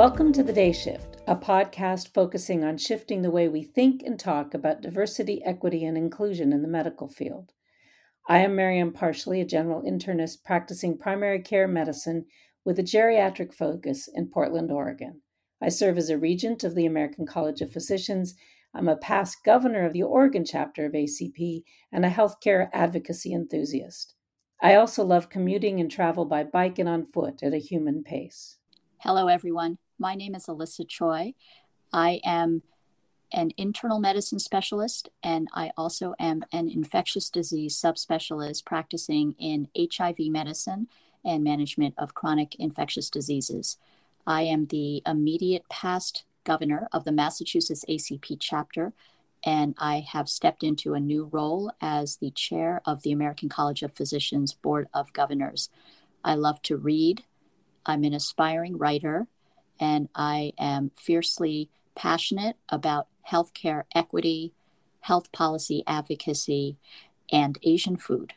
Welcome to The Day Shift, a podcast focusing on shifting the way we think and talk about diversity, equity, and inclusion in the medical field. I am Marianne Parshley, a general internist practicing primary care medicine with a geriatric focus in Portland, Oregon. I serve as a regent of the American College of Physicians. I'm a past governor of the Oregon chapter of ACP and a healthcare advocacy enthusiast. I also love commuting and travel by bike and on foot at a human pace. Hello, everyone. My name is Elisa Choi. I am an internal medicine specialist, and I also am an infectious disease subspecialist practicing in HIV medicine and management of chronic infectious diseases. I am the immediate past governor of the Massachusetts ACP chapter, and I have stepped into a new role as the chair of the American College of Physicians Board of Governors. I love to read, I'm an aspiring writer, and I am fiercely passionate about healthcare equity, health policy advocacy, and Asian food.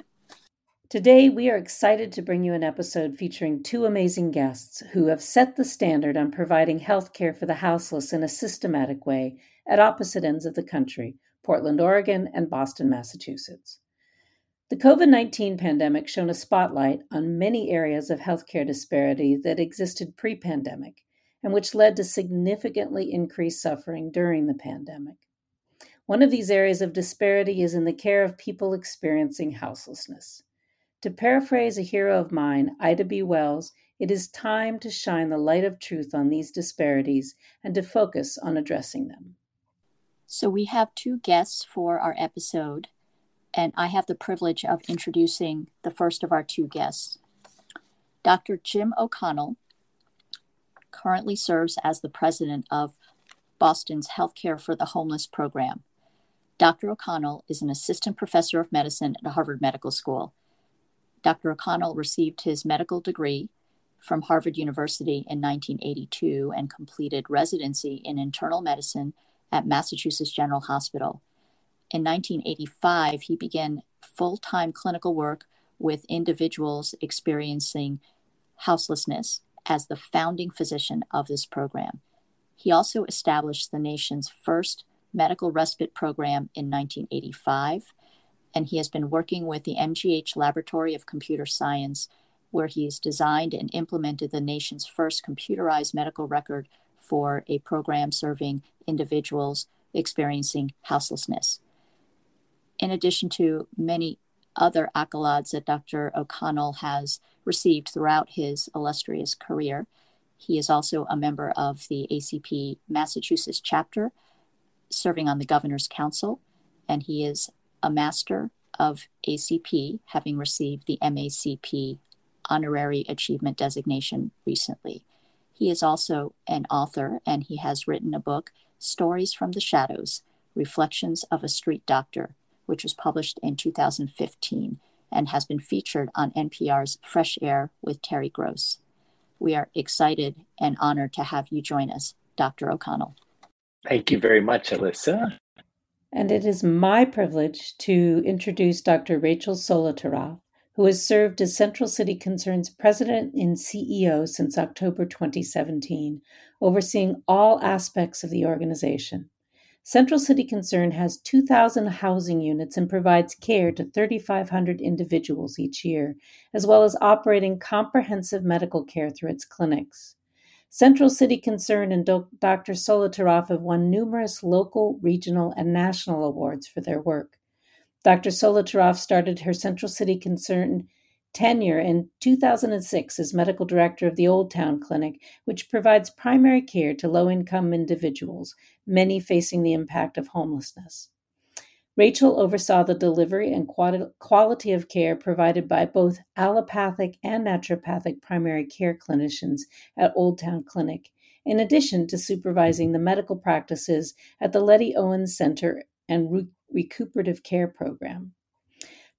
Today, we are excited to bring you an episode featuring two amazing guests who have set the standard on providing healthcare for the houseless in a systematic way at opposite ends of the country Portland, Oregon, and Boston, Massachusetts. The COVID 19 pandemic shone a spotlight on many areas of healthcare disparity that existed pre pandemic and which led to significantly increased suffering during the pandemic. One of these areas of disparity is in the care of people experiencing houselessness. To paraphrase a hero of mine, Ida B. Wells, it is time to shine the light of truth on these disparities and to focus on addressing them. So, we have two guests for our episode and I have the privilege of introducing the first of our two guests. Dr. Jim O'Connell currently serves as the president of Boston's Healthcare for the Homeless program. Dr. O'Connell is an assistant professor of medicine at Harvard Medical School. Dr. O'Connell received his medical degree from Harvard University in 1982 and completed residency in internal medicine at Massachusetts General Hospital in 1985, he began full time clinical work with individuals experiencing houselessness as the founding physician of this program. He also established the nation's first medical respite program in 1985, and he has been working with the MGH Laboratory of Computer Science, where he has designed and implemented the nation's first computerized medical record for a program serving individuals experiencing houselessness in addition to many other accolades that Dr. O'Connell has received throughout his illustrious career. He is also a member of the ACP Massachusetts chapter, serving on the Governor's Council, and he is a master of ACP, having received the MACP Honorary Achievement Designation recently. He is also an author, and he has written a book, Stories from the Shadows Reflections of a Street Doctor, which was published in 2015 and has been featured on NPR's Fresh Air with Terry Gross. We are excited and honored to have you join us, Dr. O'Connell. Thank you very much, Elisa. And it is my privilege to introduce Dr. Rachel Solotaroff, who has served as Central City Concern's president and CEO since October 2017, overseeing all aspects of the organization. Central City Concern has 2,000 housing units and provides care to 3,500 individuals each year, as well as operating comprehensive medical care through its clinics. Central City Concern and Dr. Solotaroff have won numerous local, regional, and national awards for their work. Dr. Solotaroff started her Central City Concern tenure in 2006 as medical director of the Old Town Clinic, which provides primary care to low income individuals, many facing the impact of homelessness. Rachel oversaw the delivery and quality of care provided by both allopathic and naturopathic primary care clinicians at Old Town Clinic, in addition to supervising the medical practices at the Letty Owens Center and Recuperative Care Program.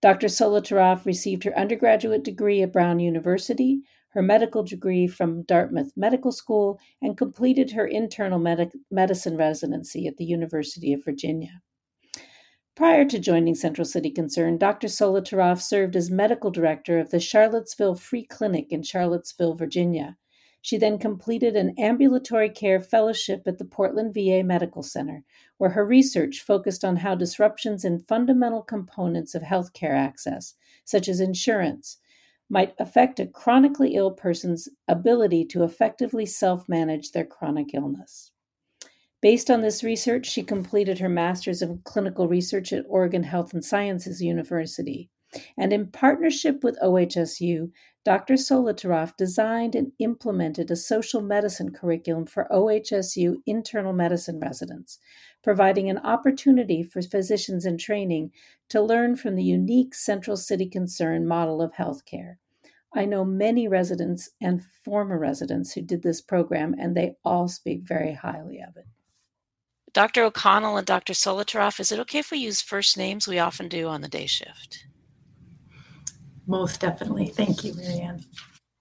Dr. Solotaroff received her undergraduate degree at Brown University, her medical degree from Dartmouth Medical School, and completed her internal medic- medicine residency at the University of Virginia. Prior to joining Central City Concern, Dr. Solotaroff served as medical director of the Charlottesville Free Clinic in Charlottesville, Virginia. She then completed an ambulatory care fellowship at the Portland VA Medical Center, where her research focused on how disruptions in fundamental components of healthcare access, such as insurance, might affect a chronically ill person's ability to effectively self manage their chronic illness. Based on this research, she completed her Master's of Clinical Research at Oregon Health and Sciences University. And in partnership with OHSU, Dr. Solotaroff designed and implemented a social medicine curriculum for OHSU internal medicine residents, providing an opportunity for physicians in training to learn from the unique central city concern model of healthcare. I know many residents and former residents who did this program, and they all speak very highly of it. Dr. O'Connell and Dr. Solotaroff, is it okay if we use first names? We often do on the day shift. Most definitely. Thank you, Marianne.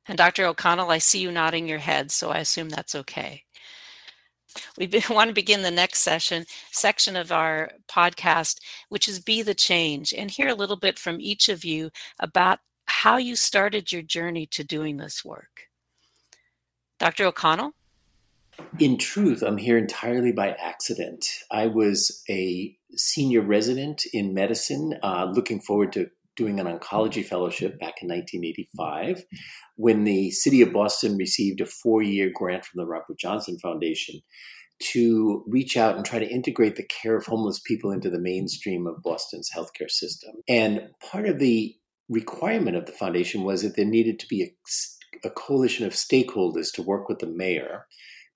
And Dr. O'Connell, I see you nodding your head, so I assume that's okay. We want to begin the next session section of our podcast, which is Be the Change, and hear a little bit from each of you about how you started your journey to doing this work. Dr. O'Connell? In truth, I'm here entirely by accident. I was a senior resident in medicine, uh, looking forward to doing an oncology fellowship back in 1985 mm-hmm. when the city of Boston received a four year grant from the Robert Johnson Foundation to reach out and try to integrate the care of homeless people into the mainstream of Boston's healthcare system. And part of the requirement of the foundation was that there needed to be a, a coalition of stakeholders to work with the mayor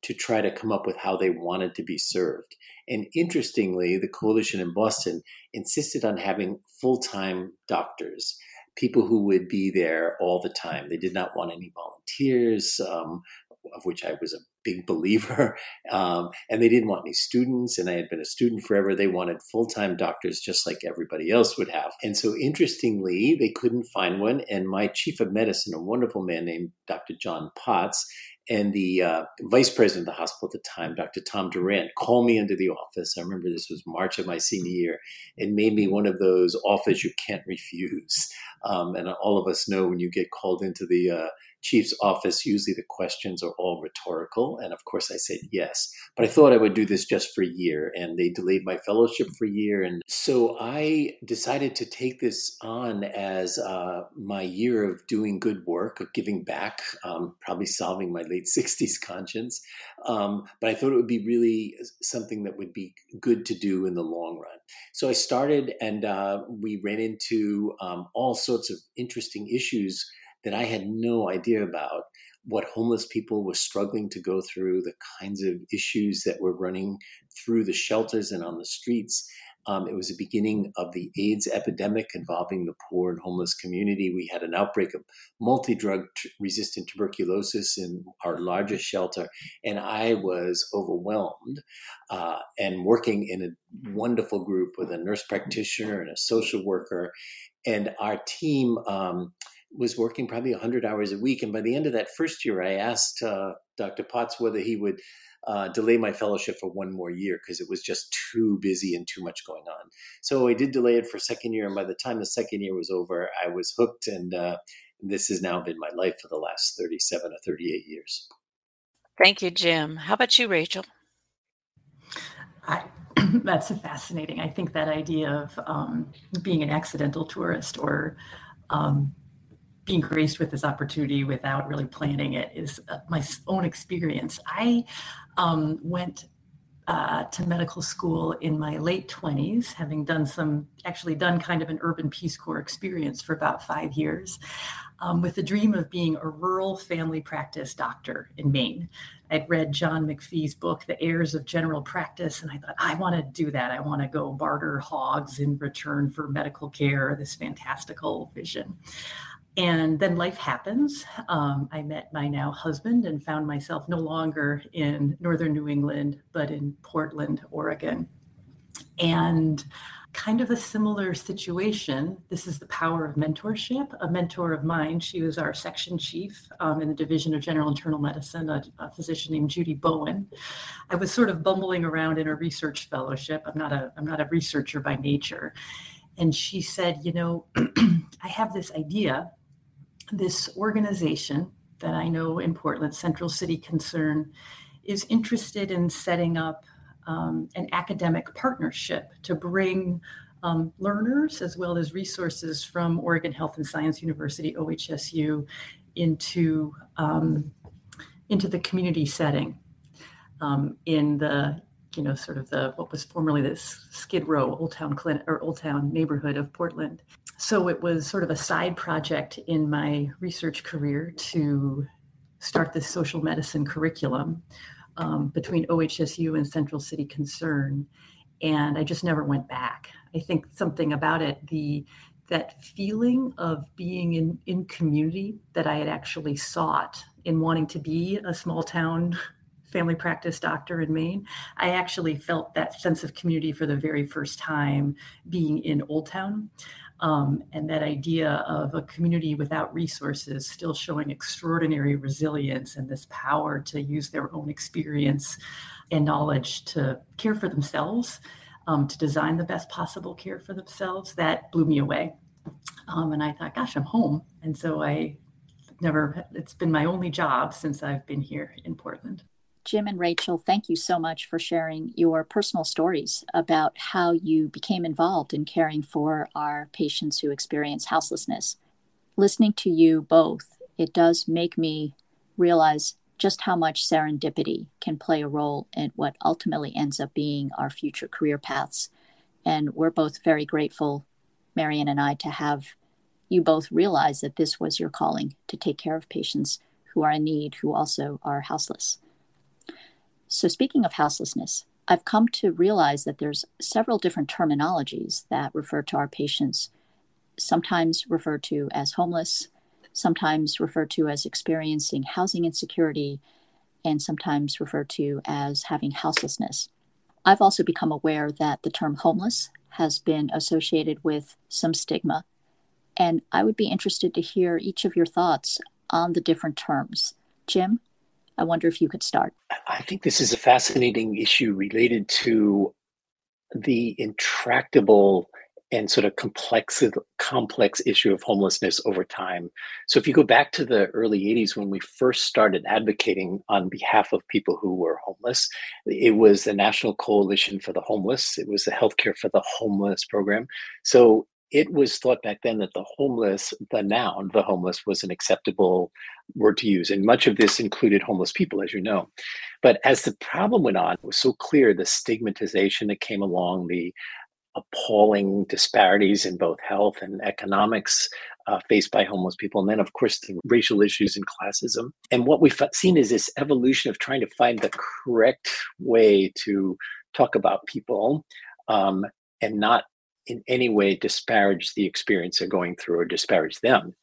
to try to come up with how they wanted to be served. And interestingly, the coalition in Boston insisted on having full time doctors, people who would be there all the time. They did not want any volunteers, um, of which I was a big believer. Um, and they didn't want any students, and I had been a student forever. They wanted full time doctors just like everybody else would have. And so, interestingly, they couldn't find one. And my chief of medicine, a wonderful man named Dr. John Potts, and the uh, vice president of the hospital at the time, Dr. Tom Durant, called me into the office. I remember this was March of my senior year and made me one of those offers you can't refuse. Um, and all of us know when you get called into the uh, chief's office, usually the questions are all rhetorical. And of course, I said yes. But I thought I would do this just for a year, and they delayed my fellowship for a year. And so I decided to take this on as uh, my year of doing good work, of giving back, um, probably solving my late 60s conscience. Um, but I thought it would be really something that would be good to do in the long run. So I started, and uh, we ran into um, all sorts of interesting issues that I had no idea about what homeless people were struggling to go through, the kinds of issues that were running through the shelters and on the streets. Um, it was the beginning of the AIDS epidemic involving the poor and homeless community. We had an outbreak of multi drug resistant tuberculosis in our largest shelter, and I was overwhelmed uh, and working in a wonderful group with a nurse practitioner and a social worker. And our team, um, was working probably 100 hours a week. And by the end of that first year, I asked uh, Dr. Potts whether he would uh, delay my fellowship for one more year because it was just too busy and too much going on. So I did delay it for second year. And by the time the second year was over, I was hooked. And uh, this has now been my life for the last 37 or 38 years. Thank you, Jim. How about you, Rachel? I, that's fascinating. I think that idea of um, being an accidental tourist or um, being graced with this opportunity without really planning it is uh, my own experience. I um, went uh, to medical school in my late 20s, having done some, actually done kind of an urban Peace Corps experience for about five years, um, with the dream of being a rural family practice doctor in Maine. I'd read John McPhee's book, The Heirs of General Practice, and I thought, I want to do that. I want to go barter hogs in return for medical care, this fantastical vision. And then life happens. Um, I met my now husband and found myself no longer in northern New England, but in Portland, Oregon. And kind of a similar situation. This is the power of mentorship. A mentor of mine, she was our section chief um, in the Division of General Internal Medicine, a, a, physician named Judy Bowen. I was sort of bumbling around in a research fellowship. I'm not a I'm not a researcher by nature. And she said, you know, I have this idea this organization that I know in Portland, Central City Concern, is interested in setting up um, an academic partnership to bring um, learners as well as resources from Oregon Health and Science University, OHSU, into um, into the community setting um, in the you know sort of the what was formerly this Skid Row Old Town Clinic or Old Town neighborhood of Portland. So it was sort of a side project in my research career to start this social medicine curriculum um, between OHSU and Central City Concern, and I just never went back. I think something about it, the that feeling of being in in community that I had actually sought in wanting to be a small town family practice doctor in Maine, I actually felt that sense of community for the very first time being in Old Town. Um, and that idea of a community without resources still showing extraordinary resilience and this power to use their own experience and knowledge to care for themselves, um, to design the best possible care for themselves, that blew me away. Um, and I thought, gosh, I'm home. And so I never, it's been my only job since I've been here in Portland. Jim and Rachel, thank you so much for sharing your personal stories about how you became involved in caring for our patients who experience houselessness. Listening to you both, it does make me realize just how much serendipity can play a role in what ultimately ends up being our future career paths. And we're both very grateful, Marianne and I, to have you both realize that this was your calling to take care of patients who are in need, who also are houseless. So, speaking of houselessness, I've come to realize that there's several different terminologies that refer to our patients, sometimes referred to as homeless, sometimes referred to as experiencing housing insecurity, and sometimes referred to as having houselessness. I've also become aware that the term homeless has been associated with some stigma, and I would be interested to hear each of your thoughts on the different terms. Jim, I wonder if you could start. I think this is a fascinating issue related to the intractable and sort of complex complex issue of homelessness over time. So if you go back to the early 80s when we first started advocating on behalf of people who were homeless, it was the National Coalition for the Homeless, it was the Healthcare for the Homeless program. So it was thought back then that the homeless, the noun, the homeless, was an acceptable word to use. And much of this included homeless people, as you know. But as the problem went on, it was so clear the stigmatization that came along, the appalling disparities in both health and economics uh, faced by homeless people. And then, of course, the racial issues and classism. And what we've seen is this evolution of trying to find the correct way to talk about people um, and not in any way disparage the experience they're going through or disparage them.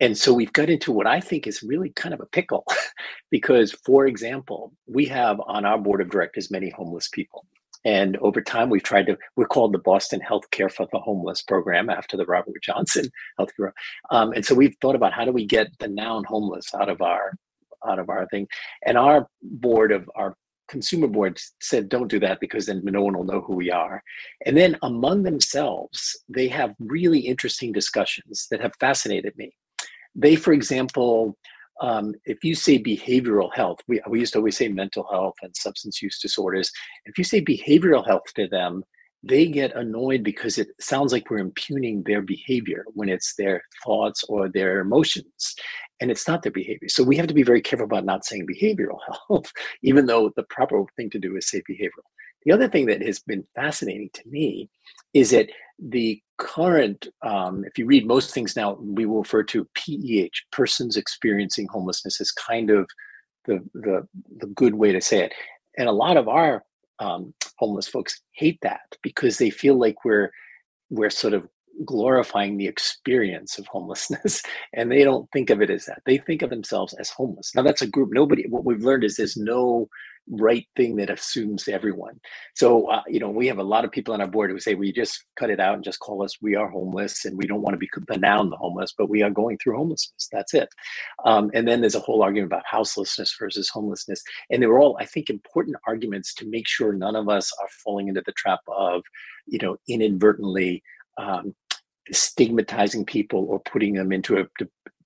And so we've got into what I think is really kind of a pickle because, for example, we have on our board of directors many homeless people. And over time, we've tried to, we're called the Boston Healthcare for the Homeless program after the Robert Johnson Healthcare. Um, and so we've thought about how do we get the noun homeless out of our out of our thing. And our board of our consumer board said don't do that because then no one will know who we are. And then among themselves they have really interesting discussions that have fascinated me. They for example um, if you say behavioral health we, we used to always say mental health and substance use disorders. If you say behavioral health to them they get annoyed because it sounds like we're impugning their behavior when it's their thoughts or their emotions and it's not their behavior. So we have to be very careful about not saying behavioral health even though the proper thing to do is say behavioral. The other thing that has been fascinating to me is that the current um, if you read most things now we will refer to peh persons experiencing homelessness as kind of the, the the good way to say it. And a lot of our um, homeless folks hate that because they feel like we're we're sort of glorifying the experience of homelessness and they don't think of it as that. They think of themselves as homeless. Now that's a group. Nobody what we've learned is there's no right thing that assumes everyone. So, uh, you know, we have a lot of people on our board who say we just cut it out and just call us we are homeless and we don't want to be the noun the homeless, but we are going through homelessness. That's it. Um, and then there's a whole argument about houselessness versus homelessness. And they were all, I think, important arguments to make sure none of us are falling into the trap of, you know, inadvertently um, stigmatizing people or putting them into a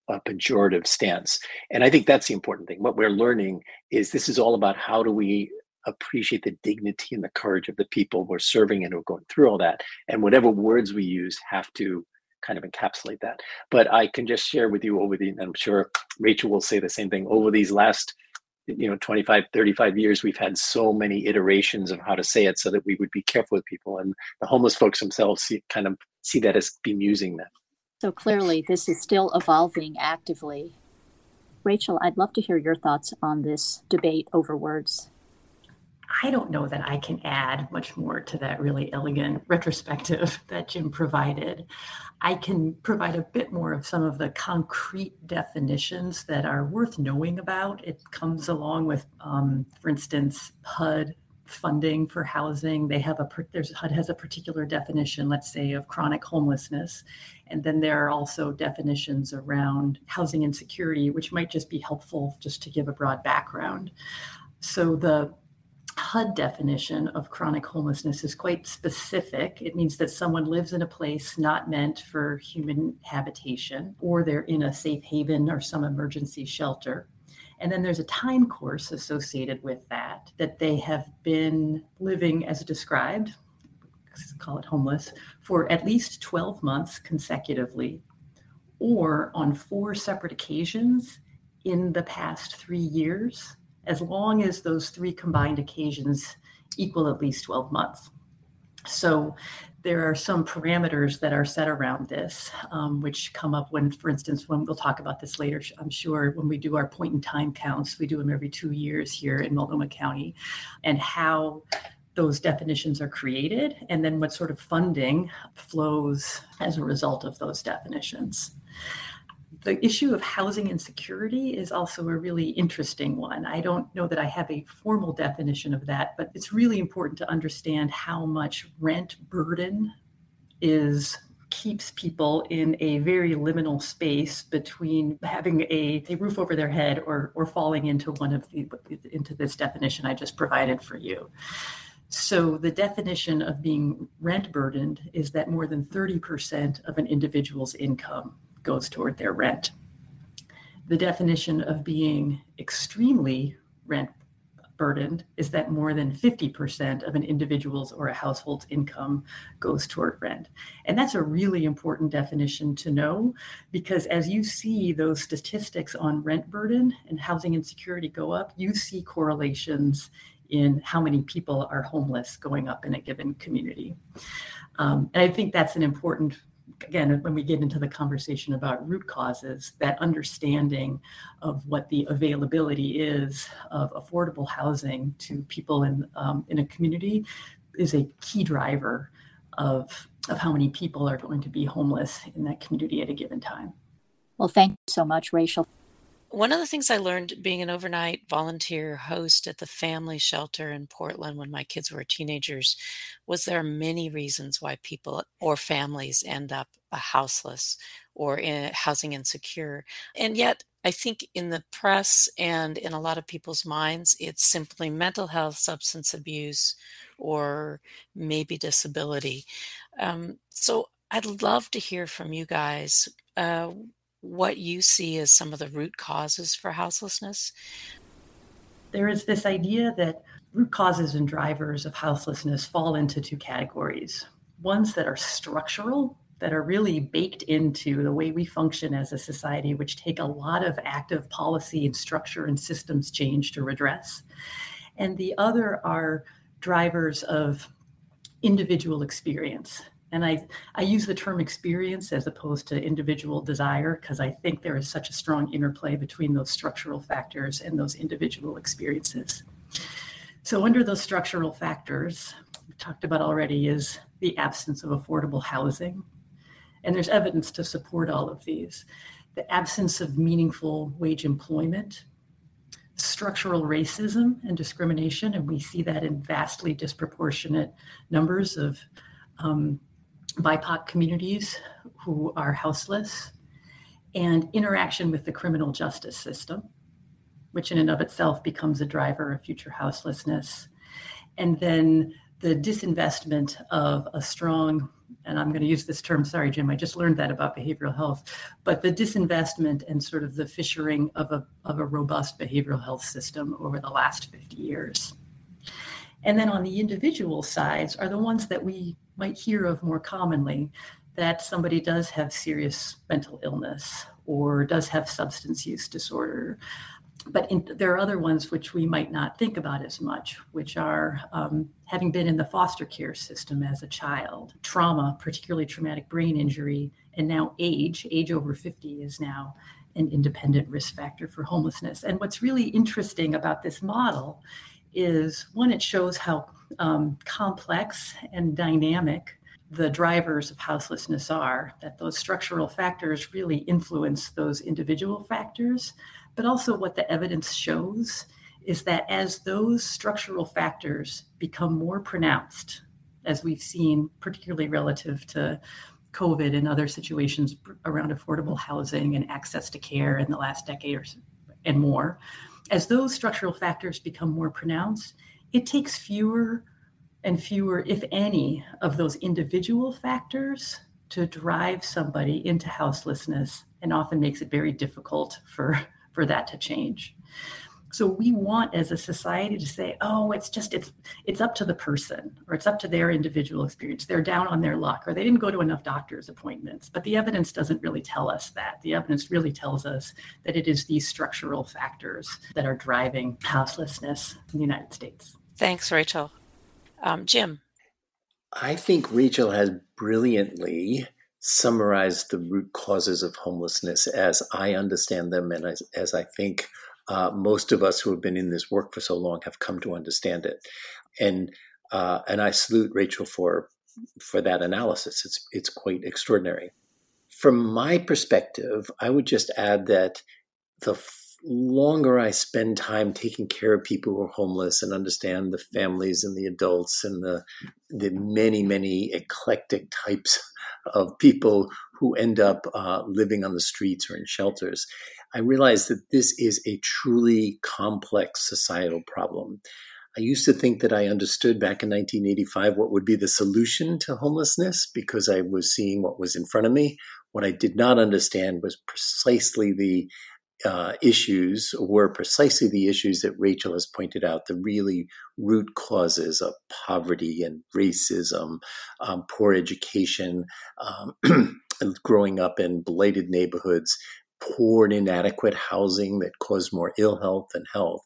a pejorative stance. And I think that's the important thing. What we're learning is this is all about how do we appreciate the dignity and the courage of the people we're serving and who are going through all that. And whatever words we use have to kind of encapsulate that. But I can just share with you over the, and I'm sure Rachel will say the same thing, over these last you know 25 35 years we've had so many iterations of how to say it so that we would be careful with people and the homeless folks themselves see, kind of see that as bemusing them so clearly this is still evolving actively rachel i'd love to hear your thoughts on this debate over words I don't know that I can add much more to that really elegant retrospective that Jim provided. I can provide a bit more of some of the concrete definitions that are worth knowing about. It comes along with, um, for instance, HUD funding for housing. They have a there's HUD has a particular definition, let's say, of chronic homelessness, and then there are also definitions around housing insecurity, which might just be helpful just to give a broad background. So the HUD definition of chronic homelessness is quite specific. It means that someone lives in a place not meant for human habitation, or they're in a safe haven or some emergency shelter. And then there's a time course associated with that, that they have been living as described, call it homeless, for at least 12 months consecutively, or on four separate occasions in the past three years as long as those three combined occasions equal at least 12 months. So there are some parameters that are set around this, um, which come up when, for instance, when we'll talk about this later, I'm sure, when we do our point in time counts, we do them every two years here in Multnomah County, and how those definitions are created, and then what sort of funding flows as a result of those definitions the issue of housing insecurity is also a really interesting one. I don't know that I have a formal definition of that, but it's really important to understand how much rent burden is keeps people in a very liminal space between having a, a roof over their head or or falling into one of the into this definition I just provided for you. So the definition of being rent burdened is that more than 30% of an individual's income goes toward their rent. The definition of being extremely rent burdened is that more than 50% of an individual's or a household's income goes toward rent. And that's a really important definition to know because as you see those statistics on rent burden and housing insecurity go up, you see correlations in how many people are homeless going up in a given community. Um, and I think that's an important again, when we get into the conversation about root causes, that understanding of what the availability is of affordable housing to people in um, in a community is a key driver of of how many people are going to be homeless in that community at a given time. Well, thank you so much, Rachel. One of the things I learned being an overnight volunteer host at the family shelter in Portland when my kids were teenagers was there are many reasons why people or families end up houseless or in housing insecure. And yet, I think in the press and in a lot of people's minds, it's simply mental health, substance abuse, or maybe disability. Um, so I'd love to hear from you guys. Uh, what you see as some of the root causes for houselessness? There is this idea that root causes and drivers of houselessness fall into two categories ones that are structural, that are really baked into the way we function as a society, which take a lot of active policy and structure and systems change to redress. And the other are drivers of individual experience and I, I use the term experience as opposed to individual desire because I think there is such a strong interplay between those structural factors and those individual experiences. So, under those structural factors, we talked about already, is the absence of affordable housing. And there's evidence to support all of these. The absence of meaningful wage employment, structural racism and discrimination, and we see that in vastly disproportionate numbers of um, BIPOC communities who are houseless, and interaction with the criminal justice system, which in and of itself becomes a driver of future houselessness. And then the disinvestment of a strong and I'm going to use this term, sorry, Jim, I just learned that about behavioral health, but the disinvestment and sort of the fissuring of a, of a robust behavioral health system over the last 50 years. And then on the individual sides are the ones that we might hear of more commonly that somebody does have serious mental illness or does have substance use disorder but in, there are other ones which we might not think about as much, which are um, having been in the foster care system as a child, trauma, particularly traumatic brain injury, and now age, age over 50 is now an independent risk factor for homelessness. And what's really interesting about this model is one, it shows how um, complex and dynamic the drivers of houselessness are, that those structural factors really influence those individual factors but also what the evidence shows is that as those structural factors become more pronounced, as we've seen, particularly relative to COVID and other situations around affordable housing and access to care in the last decade or so, and more, as those structural factors become more pronounced, it takes fewer and fewer, if any, of those individual factors to drive somebody into houselessness and often makes it very difficult for for that to change. So we want as a society to say, oh, it's just it's it's up to the person or it's up to their individual experience. They're down on their luck or they didn't go to enough doctor's appointments. But the evidence doesn't really tell us that. The evidence really tells us that it is these structural factors that are driving houselessness in the United States. Thanks, Rachel. Um, Jim. I think Rachel has brilliantly summarized the root causes of homelessness as I understand them and as, as I think uh, most of us who have been in this work for so long have come to understand it. And uh, and I salute Rachel for for that analysis. It's it's quite extraordinary. From my perspective, I would just add that the longer I spend time taking care of people who are homeless and understand the families and the adults and the the many many eclectic types of people who end up uh, living on the streets or in shelters, I realize that this is a truly complex societal problem. I used to think that I understood back in 1985 what would be the solution to homelessness because I was seeing what was in front of me. What I did not understand was precisely the uh, issues were precisely the issues that Rachel has pointed out the really root causes of poverty and racism, um, poor education, um, growing up in blighted neighborhoods, poor and inadequate housing that cause more ill health than health.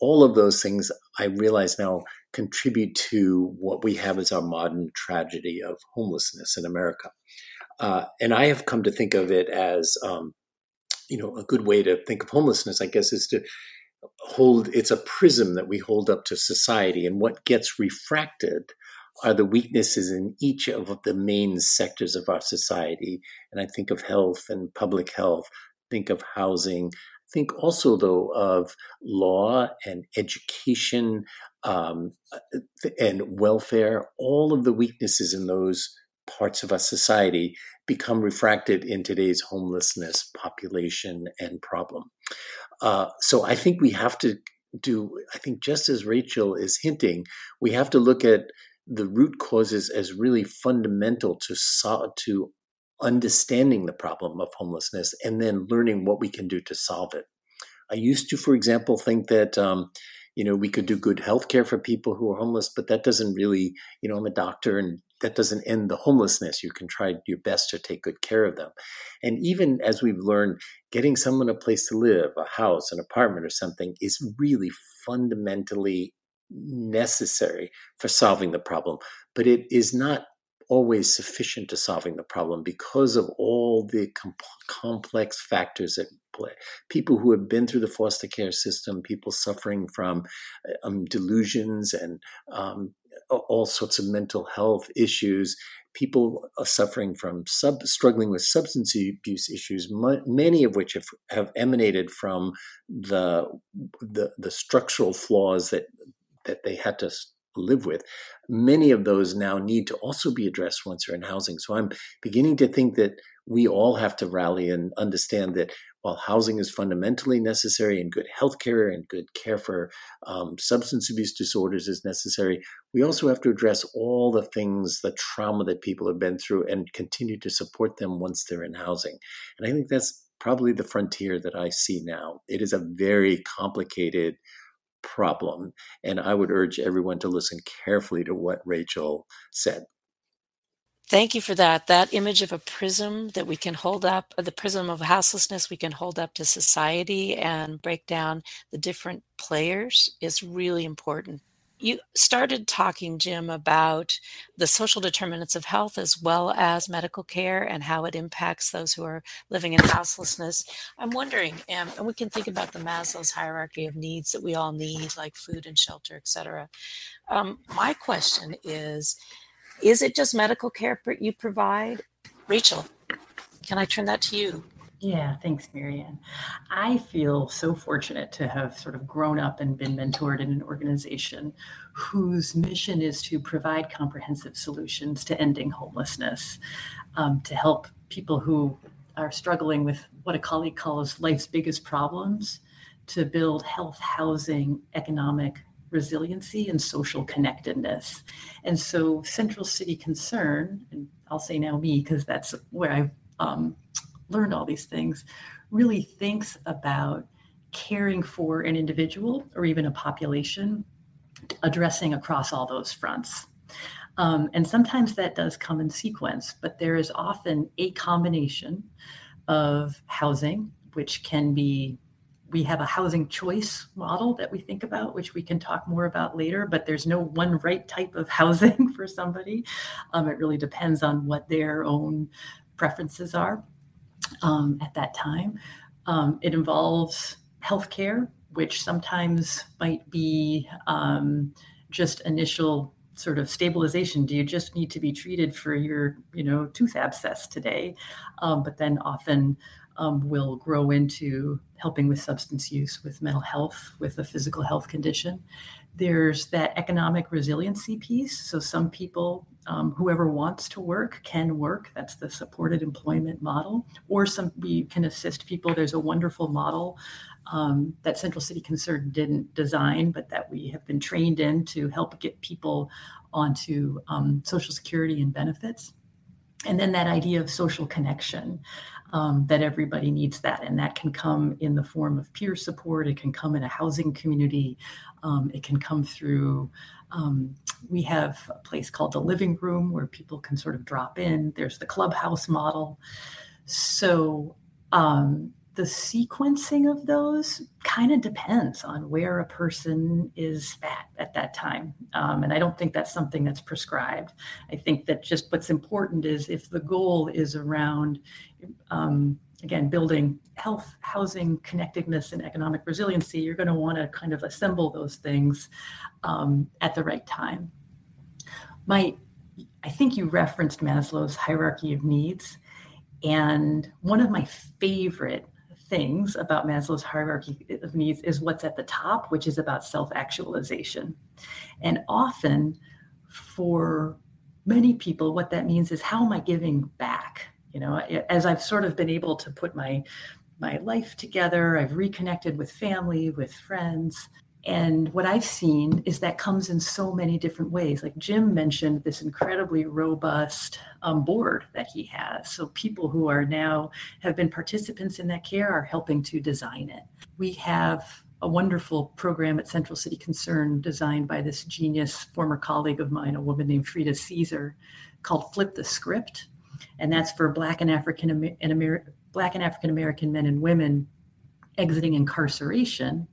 All of those things I realize now contribute to what we have as our modern tragedy of homelessness in America. Uh, and I have come to think of it as um, you know, a good way to think of homelessness, I guess, is to hold it's a prism that we hold up to society, and what gets refracted are the weaknesses in each of the main sectors of our society. And I think of health and public health, think of housing, think also though of law and education um, and welfare all of the weaknesses in those parts of our society become refracted in today's homelessness population and problem. Uh, so I think we have to do, I think just as Rachel is hinting, we have to look at the root causes as really fundamental to to understanding the problem of homelessness and then learning what we can do to solve it. I used to, for example, think that um, you know we could do good health care for people who are homeless, but that doesn't really, you know, I'm a doctor and that doesn't end the homelessness. You can try your best to take good care of them. And even as we've learned, getting someone a place to live, a house, an apartment, or something is really fundamentally necessary for solving the problem. But it is not always sufficient to solving the problem because of all the com- complex factors at play. People who have been through the foster care system, people suffering from um, delusions and um, all sorts of mental health issues, people are suffering from sub, struggling with substance abuse issues, many of which have, have emanated from the, the, the structural flaws that that they had to live with. Many of those now need to also be addressed once they're in housing. So I'm beginning to think that we all have to rally and understand that while housing is fundamentally necessary and good health care and good care for um, substance abuse disorders is necessary, we also have to address all the things, the trauma that people have been through and continue to support them once they're in housing. And I think that's probably the frontier that I see now. It is a very complicated problem. And I would urge everyone to listen carefully to what Rachel said. Thank you for that. That image of a prism that we can hold up, the prism of houselessness, we can hold up to society and break down the different players is really important. You started talking, Jim, about the social determinants of health as well as medical care and how it impacts those who are living in houselessness. I'm wondering, um, and we can think about the Maslow's hierarchy of needs that we all need, like food and shelter, et cetera. Um, my question is Is it just medical care you provide? Rachel, can I turn that to you? Yeah, thanks, Marianne. I feel so fortunate to have sort of grown up and been mentored in an organization whose mission is to provide comprehensive solutions to ending homelessness, um, to help people who are struggling with what a colleague calls life's biggest problems, to build health, housing, economic resiliency, and social connectedness. And so, Central City Concern, and I'll say now me because that's where I've um, learned all these things, really thinks about caring for an individual or even a population, addressing across all those fronts. Um, and sometimes that does come in sequence, but there is often a combination of housing, which can be we have a housing choice model that we think about, which we can talk more about later, but there's no one right type of housing for somebody. Um, it really depends on what their own preferences are um, at that time. Um, it involves healthcare, which sometimes might be um, just initial sort of stabilization. Do you just need to be treated for your, you know, tooth abscess today? Um, but then often um, will grow into helping with substance use, with mental health, with a physical health condition. There's that economic resiliency piece. So some people um, whoever wants to work can work. That's the supported employment model. Or some we can assist people. There's a wonderful model um, that Central City Concern didn't design, but that we have been trained in to help get people onto um, Social Security and benefits. And then that idea of social connection. Um, that everybody needs that. And that can come in the form of peer support. It can come in a housing community. Um, it can come through um, we have a place called the living room where people can sort of drop in. There's the clubhouse model. So um, the sequencing of those kind of depends on where a person is at at that time. Um, and I don't think that's something that's prescribed. I think that just what's important is if the goal is around um, again, building health, housing, connectedness, and economic resiliency, you're going to want to kind of assemble those things um, at the right time. My, I think you referenced Maslow's hierarchy of needs, and one of my favorite things about Maslow's hierarchy of needs is what's at the top, which is about self-actualization, and often for many people, what that means is how am I giving back? you know as i've sort of been able to put my my life together i've reconnected with family with friends and what i've seen is that comes in so many different ways. Like jim mentioned this incredibly robust um, board that he has. So people who are now have been participants in that care are helping to design it. We have a wonderful program at Central City Concern designed by this genius former colleague of mine, a woman named Frida Caesar, called Flip the Script. And that's for Black and African and Amer- Black and African American men and women exiting incarceration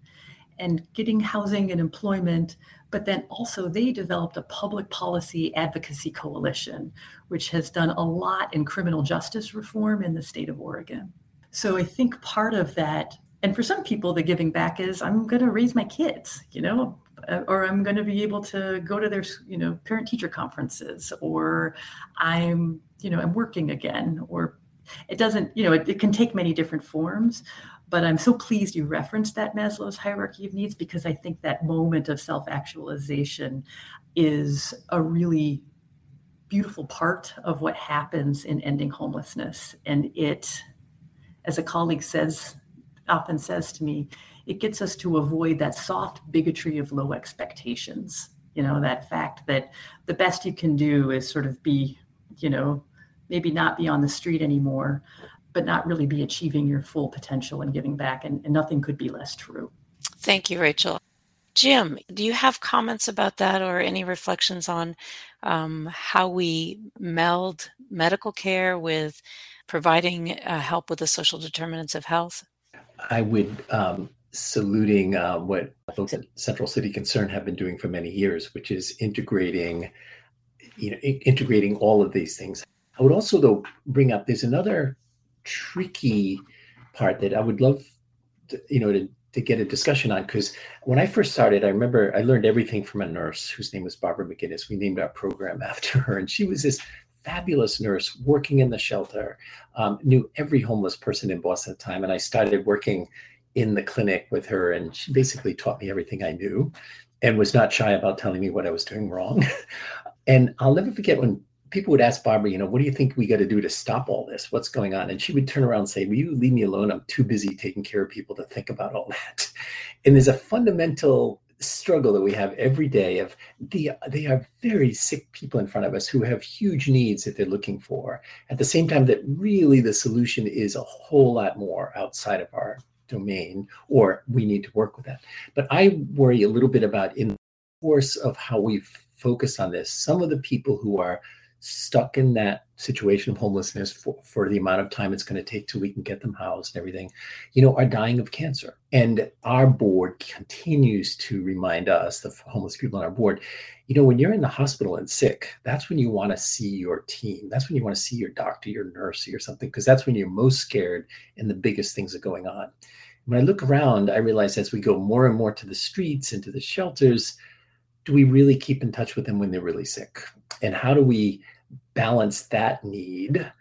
and getting housing and employment. But then also, they developed a public policy advocacy coalition, which has done a lot in criminal justice reform in the state of Oregon. So I think part of that, and for some people, the giving back is I'm going to raise my kids, you know, uh, or I'm going to be able to go to their, you know, parent teacher conferences, or I'm you know, I'm working again, or it doesn't, you know, it, it can take many different forms. But I'm so pleased you referenced that Maslow's hierarchy of needs because I think that moment of self actualization is a really beautiful part of what happens in ending homelessness. And it, as a colleague says, often says to me, it gets us to avoid that soft bigotry of low expectations. You know, that fact that the best you can do is sort of be, you know, maybe not be on the street anymore, but not really be achieving your full potential and giving back. And, and nothing could be less true. Thank you, Rachel. Jim, do you have comments about that or any reflections on um, how we meld medical care with providing uh, help with the social determinants of health? I would um, saluting uh, what folks at Central City Concern have been doing for many years, which is integrating, you know, I- integrating all of these things. I would also, though, bring up there's another tricky part that I would love, to, you know, to to get a discussion on because when I first started, I remember I learned everything from a nurse whose name was Barbara McInnis. We named our program after her, and she was this fabulous nurse working in the shelter, um, knew every homeless person in Boston at the time, and I started working in the clinic with her, and she basically taught me everything I knew and was not shy about telling me what I was doing wrong. and I'll never forget when people would ask Barbara, you know, what do you think we got to do to stop all this? What's going on? And she would turn around and say, Will you leave me alone? I'm too busy taking care of people to think about all that. And there's a fundamental struggle that we have every day of the they are very sick people in front of us who have huge needs that they're looking for at the same time that really the solution is a whole lot more outside of our domain, or we need to work with that. But I worry a little bit about in the course of how we've focused on this, some of the people who are stuck in that situation of homelessness for, for the amount of time it's going to take till we can get them housed and everything, you know, are dying of cancer. And our board continues to remind us, the homeless people on our board, you know, when you're in the hospital and sick, that's when you want to see your team. That's when you want to see your doctor, your nurse, or something, because that's when you're most scared and the biggest things are going on. When I look around, I realize as we go more and more to the streets and to the shelters, do we really keep in touch with them when they're really sick? And how do we balance that need?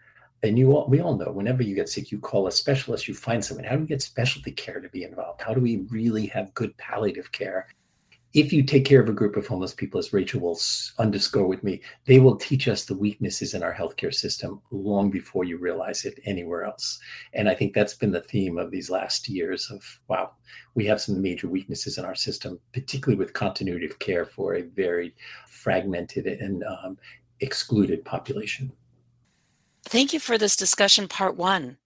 And you all, we all know whenever you get sick, you call a specialist, you find someone. How do we get specialty care to be involved? How do we really have good palliative care? If you take care of a group of homeless people, as Rachel will underscore with me, they will teach us the weaknesses in our healthcare system long before you realize it anywhere else. And I think that's been the theme of these last years of wow, we have some major weaknesses in our system, particularly with continuity of care for a very fragmented and um, excluded population. Thank you for this discussion, part one.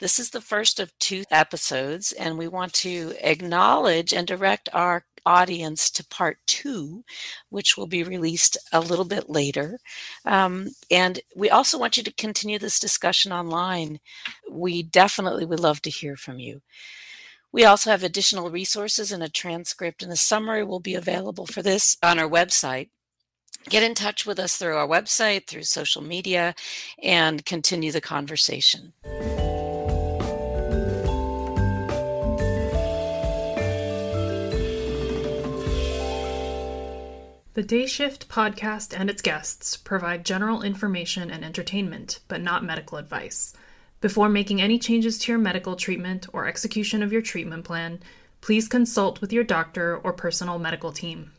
This is the first of two episodes, and we want to acknowledge and direct our audience to part two, which will be released a little bit later. Um, and we also want you to continue this discussion online. We definitely would love to hear from you. We also have additional resources and a transcript and a summary will be available for this on our website. Get in touch with us through our website, through social media, and continue the conversation. The Day Shift podcast and its guests provide general information and entertainment, but not medical advice. Before making any changes to your medical treatment or execution of your treatment plan, please consult with your doctor or personal medical team.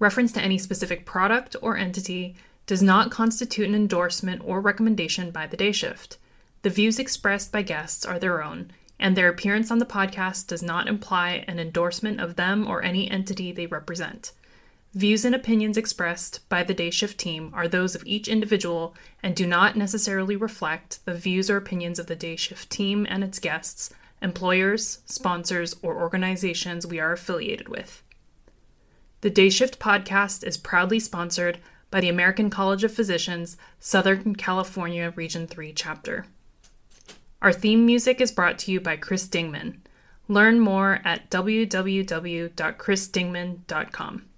Reference to any specific product or entity does not constitute an endorsement or recommendation by the Day Shift. The views expressed by guests are their own, and their appearance on the podcast does not imply an endorsement of them or any entity they represent. Views and opinions expressed by the day shift team are those of each individual and do not necessarily reflect the views or opinions of the day shift team and its guests, employers, sponsors, or organizations we are affiliated with. The Day Shift podcast is proudly sponsored by the American College of Physicians, Southern California Region 3 chapter. Our theme music is brought to you by Chris Dingman. Learn more at www.chrisdingman.com.